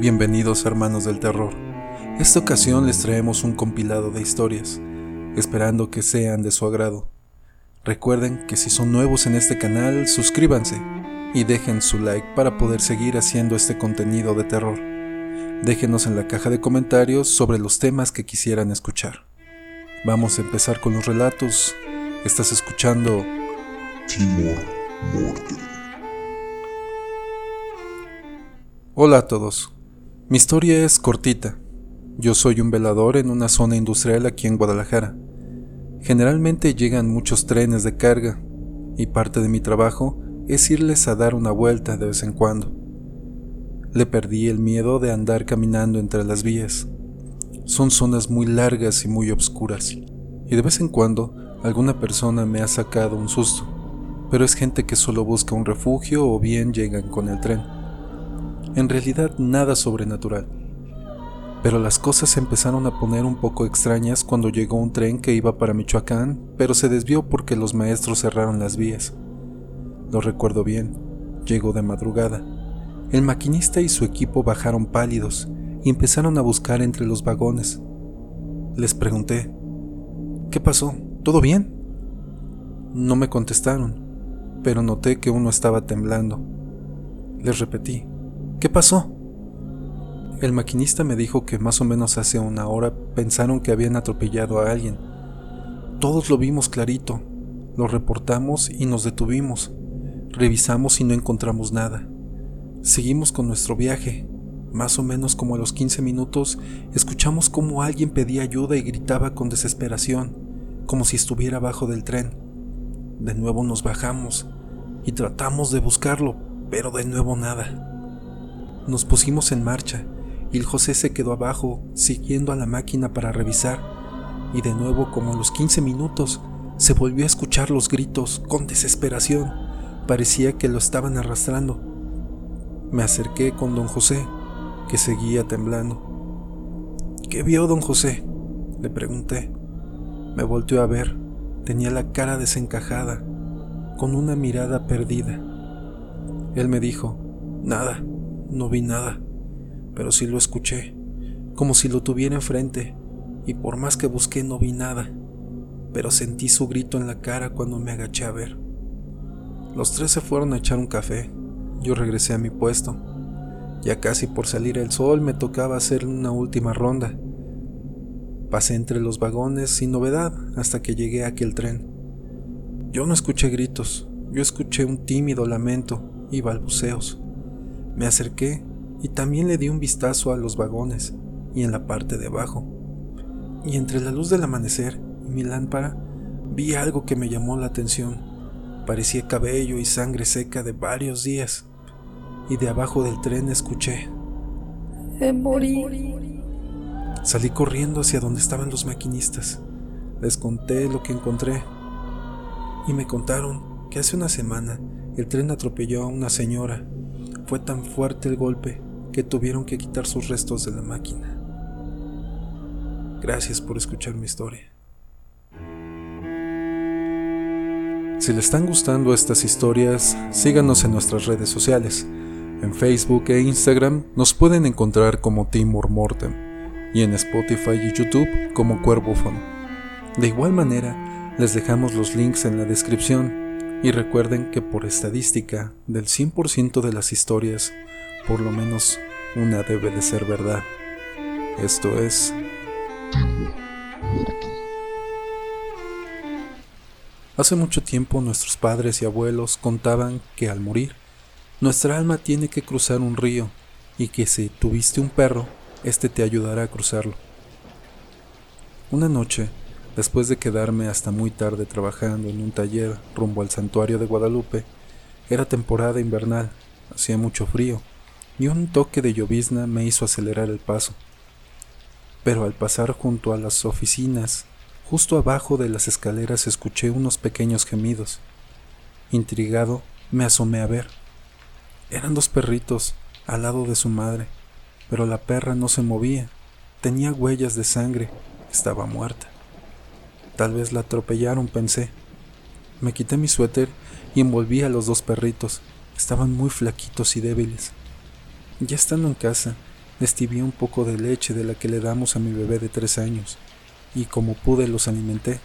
Bienvenidos hermanos del terror. Esta ocasión les traemos un compilado de historias, esperando que sean de su agrado. Recuerden que si son nuevos en este canal, suscríbanse y dejen su like para poder seguir haciendo este contenido de terror. Déjenos en la caja de comentarios sobre los temas que quisieran escuchar. Vamos a empezar con los relatos. Estás escuchando Timor Mortem. Hola a todos. Mi historia es cortita. Yo soy un velador en una zona industrial aquí en Guadalajara. Generalmente llegan muchos trenes de carga y parte de mi trabajo es irles a dar una vuelta de vez en cuando. Le perdí el miedo de andar caminando entre las vías. Son zonas muy largas y muy oscuras, y de vez en cuando alguna persona me ha sacado un susto, pero es gente que solo busca un refugio o bien llegan con el tren en realidad nada sobrenatural. Pero las cosas se empezaron a poner un poco extrañas cuando llegó un tren que iba para Michoacán, pero se desvió porque los maestros cerraron las vías. Lo recuerdo bien, llegó de madrugada. El maquinista y su equipo bajaron pálidos y empezaron a buscar entre los vagones. Les pregunté, ¿qué pasó? ¿Todo bien? No me contestaron, pero noté que uno estaba temblando. Les repetí, ¿Qué pasó? El maquinista me dijo que más o menos hace una hora pensaron que habían atropellado a alguien. Todos lo vimos clarito, lo reportamos y nos detuvimos. Revisamos y no encontramos nada. Seguimos con nuestro viaje. Más o menos como a los 15 minutos escuchamos como alguien pedía ayuda y gritaba con desesperación, como si estuviera abajo del tren. De nuevo nos bajamos y tratamos de buscarlo, pero de nuevo nada. Nos pusimos en marcha y el José se quedó abajo, siguiendo a la máquina para revisar, y de nuevo, como a los 15 minutos, se volvió a escuchar los gritos con desesperación. Parecía que lo estaban arrastrando. Me acerqué con don José, que seguía temblando. ¿Qué vio don José? Le pregunté. Me volteó a ver. Tenía la cara desencajada, con una mirada perdida. Él me dijo, nada, no vi nada, pero sí lo escuché, como si lo tuviera enfrente, y por más que busqué no vi nada, pero sentí su grito en la cara cuando me agaché a ver. Los tres se fueron a echar un café, yo regresé a mi puesto. Ya casi por salir el sol me tocaba hacer una última ronda. Pasé entre los vagones sin novedad hasta que llegué a aquel tren. Yo no escuché gritos, yo escuché un tímido lamento y balbuceos. Me acerqué y también le di un vistazo a los vagones y en la parte de abajo. Y entre la luz del amanecer y mi lámpara vi algo que me llamó la atención. Parecía cabello y sangre seca de varios días. Y de abajo del tren escuché. morí. Salí corriendo hacia donde estaban los maquinistas. Les conté lo que encontré. Y me contaron que hace una semana el tren atropelló a una señora fue tan fuerte el golpe que tuvieron que quitar sus restos de la máquina. Gracias por escuchar mi historia. Si le están gustando estas historias, síganos en nuestras redes sociales. En Facebook e Instagram nos pueden encontrar como Timor Mortem y en Spotify y YouTube como Cuervofono. De igual manera, les dejamos los links en la descripción y recuerden que por estadística, del 100% de las historias, por lo menos una debe de ser verdad. Esto es... Hace mucho tiempo nuestros padres y abuelos contaban que al morir, nuestra alma tiene que cruzar un río y que si tuviste un perro, este te ayudará a cruzarlo. Una noche, Después de quedarme hasta muy tarde trabajando en un taller rumbo al santuario de Guadalupe, era temporada invernal, hacía mucho frío, y un toque de llovizna me hizo acelerar el paso. Pero al pasar junto a las oficinas, justo abajo de las escaleras escuché unos pequeños gemidos. Intrigado, me asomé a ver. Eran dos perritos al lado de su madre, pero la perra no se movía, tenía huellas de sangre, estaba muerta. Tal vez la atropellaron, pensé. Me quité mi suéter y envolví a los dos perritos. Estaban muy flaquitos y débiles. Ya estando en casa, destibié un poco de leche de la que le damos a mi bebé de tres años, y como pude los alimenté,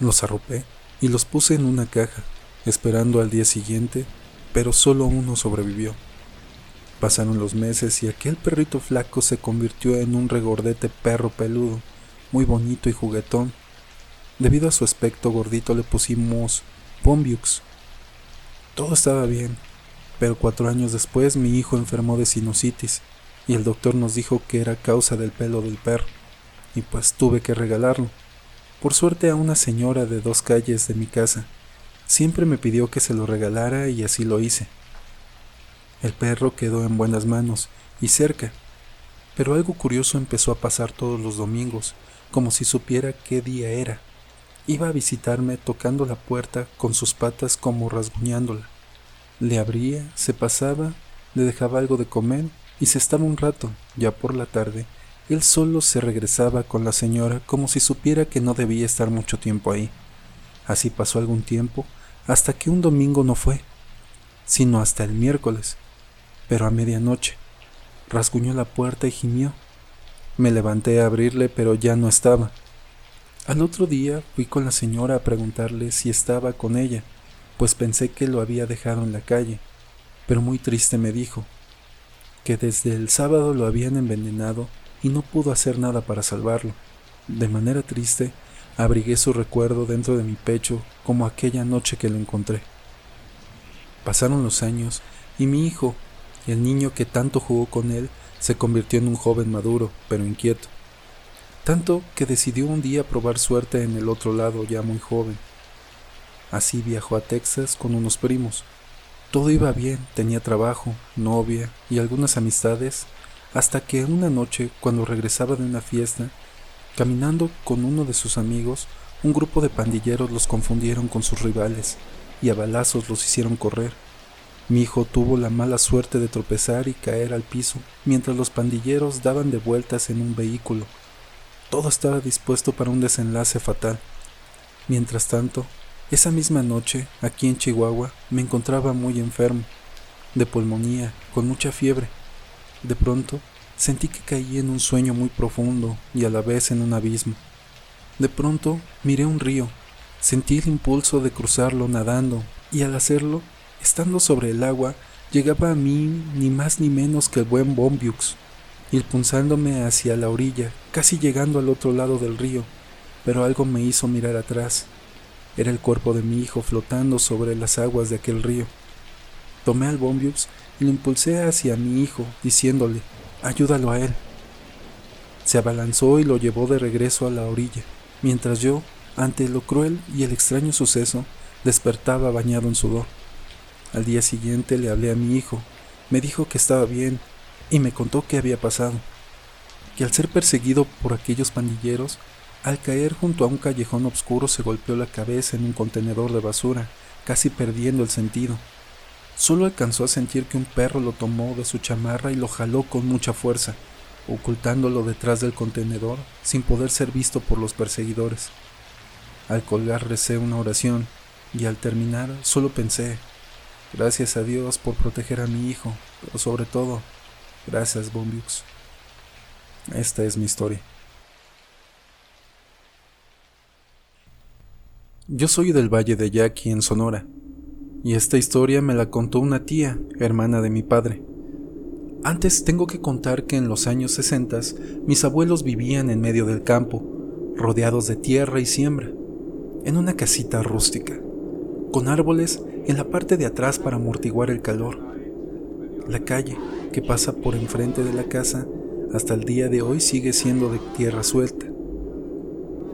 los arropé y los puse en una caja, esperando al día siguiente, pero solo uno sobrevivió. Pasaron los meses y aquel perrito flaco se convirtió en un regordete perro peludo, muy bonito y juguetón. Debido a su aspecto gordito le pusimos Bombiux. Todo estaba bien, pero cuatro años después mi hijo enfermó de sinusitis y el doctor nos dijo que era causa del pelo del perro, y pues tuve que regalarlo. Por suerte a una señora de dos calles de mi casa. Siempre me pidió que se lo regalara y así lo hice. El perro quedó en buenas manos y cerca, pero algo curioso empezó a pasar todos los domingos, como si supiera qué día era. Iba a visitarme tocando la puerta con sus patas como rasguñándola. Le abría, se pasaba, le dejaba algo de comer y se estaba un rato, ya por la tarde, él solo se regresaba con la señora como si supiera que no debía estar mucho tiempo ahí. Así pasó algún tiempo, hasta que un domingo no fue, sino hasta el miércoles, pero a medianoche. Rasguñó la puerta y gimió. Me levanté a abrirle, pero ya no estaba. Al otro día fui con la señora a preguntarle si estaba con ella, pues pensé que lo había dejado en la calle, pero muy triste me dijo que desde el sábado lo habían envenenado y no pudo hacer nada para salvarlo. De manera triste, abrigué su recuerdo dentro de mi pecho como aquella noche que lo encontré. Pasaron los años y mi hijo, el niño que tanto jugó con él, se convirtió en un joven maduro, pero inquieto. Tanto que decidió un día probar suerte en el otro lado ya muy joven. Así viajó a Texas con unos primos. Todo iba bien, tenía trabajo, novia y algunas amistades hasta que una noche, cuando regresaba de una fiesta, caminando con uno de sus amigos, un grupo de pandilleros los confundieron con sus rivales y a balazos los hicieron correr. Mi hijo tuvo la mala suerte de tropezar y caer al piso, mientras los pandilleros daban de vueltas en un vehículo. Todo estaba dispuesto para un desenlace fatal. Mientras tanto, esa misma noche, aquí en Chihuahua, me encontraba muy enfermo, de pulmonía, con mucha fiebre. De pronto, sentí que caí en un sueño muy profundo y a la vez en un abismo. De pronto, miré un río, sentí el impulso de cruzarlo nadando y al hacerlo, estando sobre el agua, llegaba a mí ni más ni menos que el buen Bombiux, impulsándome hacia la orilla, casi llegando al otro lado del río, pero algo me hizo mirar atrás. Era el cuerpo de mi hijo flotando sobre las aguas de aquel río. Tomé al Bombiux y lo impulsé hacia mi hijo, diciéndole, ayúdalo a él. Se abalanzó y lo llevó de regreso a la orilla, mientras yo, ante lo cruel y el extraño suceso, despertaba bañado en sudor. Al día siguiente le hablé a mi hijo, me dijo que estaba bien y me contó qué había pasado, que al ser perseguido por aquellos pandilleros, al caer junto a un callejón oscuro se golpeó la cabeza en un contenedor de basura, casi perdiendo el sentido. Solo alcanzó a sentir que un perro lo tomó de su chamarra y lo jaló con mucha fuerza, ocultándolo detrás del contenedor sin poder ser visto por los perseguidores. Al colgar recé una oración y al terminar solo pensé, gracias a Dios por proteger a mi hijo, pero sobre todo, gracias Bombiux. Esta es mi historia. Yo soy del Valle de Yaqui, en Sonora y esta historia me la contó una tía, hermana de mi padre. Antes tengo que contar que en los años 60 mis abuelos vivían en medio del campo, rodeados de tierra y siembra, en una casita rústica, con árboles en la parte de atrás para amortiguar el calor. La calle que pasa por enfrente de la casa hasta el día de hoy sigue siendo de tierra suelta.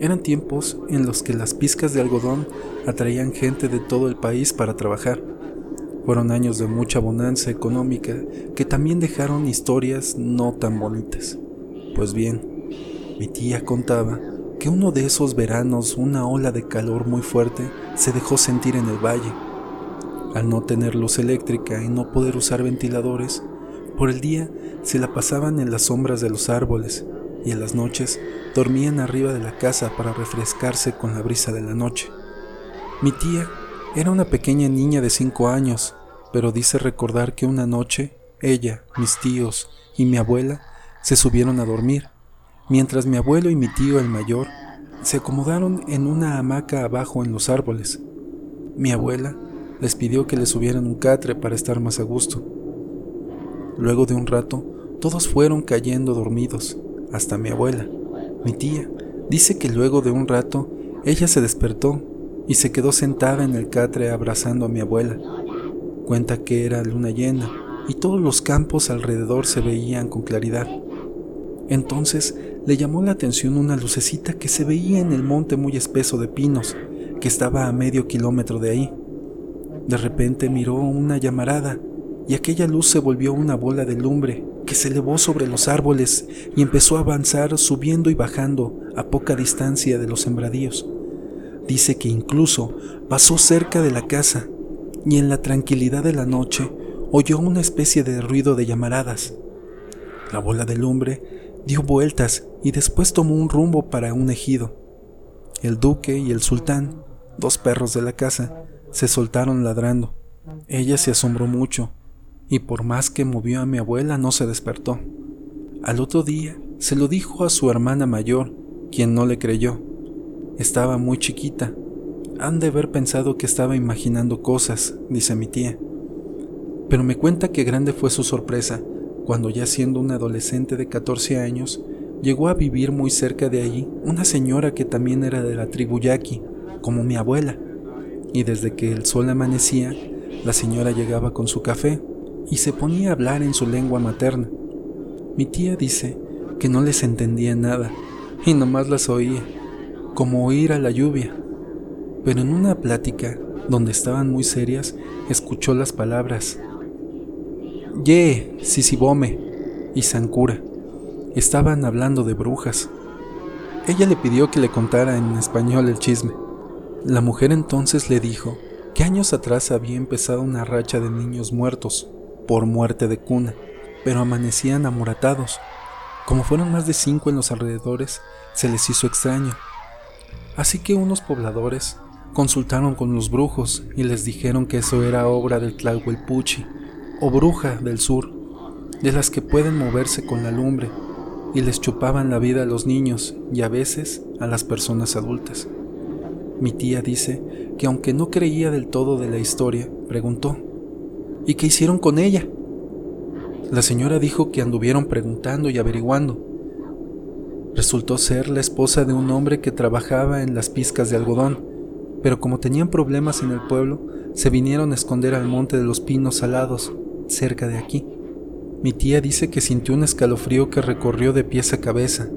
Eran tiempos en los que las pizcas de algodón atraían gente de todo el país para trabajar. Fueron años de mucha bonanza económica que también dejaron historias no tan bonitas. Pues bien, mi tía contaba que uno de esos veranos una ola de calor muy fuerte se dejó sentir en el valle. Al no tener luz eléctrica y no poder usar ventiladores, por el día se la pasaban en las sombras de los árboles y en las noches dormían arriba de la casa para refrescarse con la brisa de la noche. Mi tía era una pequeña niña de cinco años, pero dice recordar que una noche ella, mis tíos y mi abuela se subieron a dormir, mientras mi abuelo y mi tío el mayor se acomodaron en una hamaca abajo en los árboles. Mi abuela les pidió que le subieran un catre para estar más a gusto. Luego de un rato, todos fueron cayendo dormidos, hasta mi abuela. Mi tía dice que luego de un rato ella se despertó y se quedó sentada en el catre abrazando a mi abuela. Cuenta que era luna llena y todos los campos alrededor se veían con claridad. Entonces le llamó la atención una lucecita que se veía en el monte muy espeso de pinos, que estaba a medio kilómetro de ahí. De repente miró una llamarada y aquella luz se volvió una bola de lumbre que se elevó sobre los árboles y empezó a avanzar subiendo y bajando a poca distancia de los sembradíos. Dice que incluso pasó cerca de la casa y en la tranquilidad de la noche oyó una especie de ruido de llamaradas. La bola de lumbre dio vueltas y después tomó un rumbo para un ejido. El duque y el sultán, dos perros de la casa, se soltaron ladrando. Ella se asombró mucho y por más que movió a mi abuela no se despertó. Al otro día se lo dijo a su hermana mayor, quien no le creyó. Estaba muy chiquita. Han de haber pensado que estaba imaginando cosas, dice mi tía. Pero me cuenta que grande fue su sorpresa cuando ya siendo una adolescente de 14 años, llegó a vivir muy cerca de allí una señora que también era de la tribu yaqui, como mi abuela. Y desde que el sol amanecía, la señora llegaba con su café y se ponía a hablar en su lengua materna. Mi tía dice que no les entendía nada y nomás las oía, como oír a la lluvia. Pero en una plática, donde estaban muy serias, escuchó las palabras Ye, Sisibome y Sankura. Estaban hablando de brujas. Ella le pidió que le contara en español el chisme. La mujer entonces le dijo que años atrás había empezado una racha de niños muertos por muerte de cuna, pero amanecían amoratados. Como fueron más de cinco en los alrededores, se les hizo extraño. Así que unos pobladores consultaron con los brujos y les dijeron que eso era obra del Tlahuelpuchi, o bruja del sur, de las que pueden moverse con la lumbre, y les chupaban la vida a los niños y a veces a las personas adultas. Mi tía dice que aunque no creía del todo de la historia, preguntó, ¿Y qué hicieron con ella? La señora dijo que anduvieron preguntando y averiguando. Resultó ser la esposa de un hombre que trabajaba en las pizcas de algodón, pero como tenían problemas en el pueblo, se vinieron a esconder al monte de los pinos salados, cerca de aquí. Mi tía dice que sintió un escalofrío que recorrió de pies a cabeza.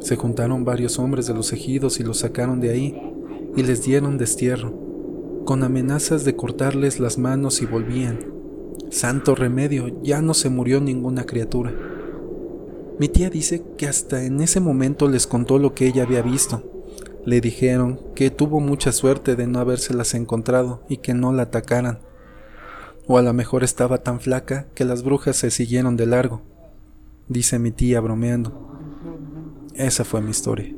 Se juntaron varios hombres de los ejidos y los sacaron de ahí y les dieron destierro con amenazas de cortarles las manos y volvían. Santo remedio, ya no se murió ninguna criatura. Mi tía dice que hasta en ese momento les contó lo que ella había visto. Le dijeron que tuvo mucha suerte de no habérselas encontrado y que no la atacaran. O a lo mejor estaba tan flaca que las brujas se siguieron de largo, dice mi tía bromeando. Esa fue mi historia.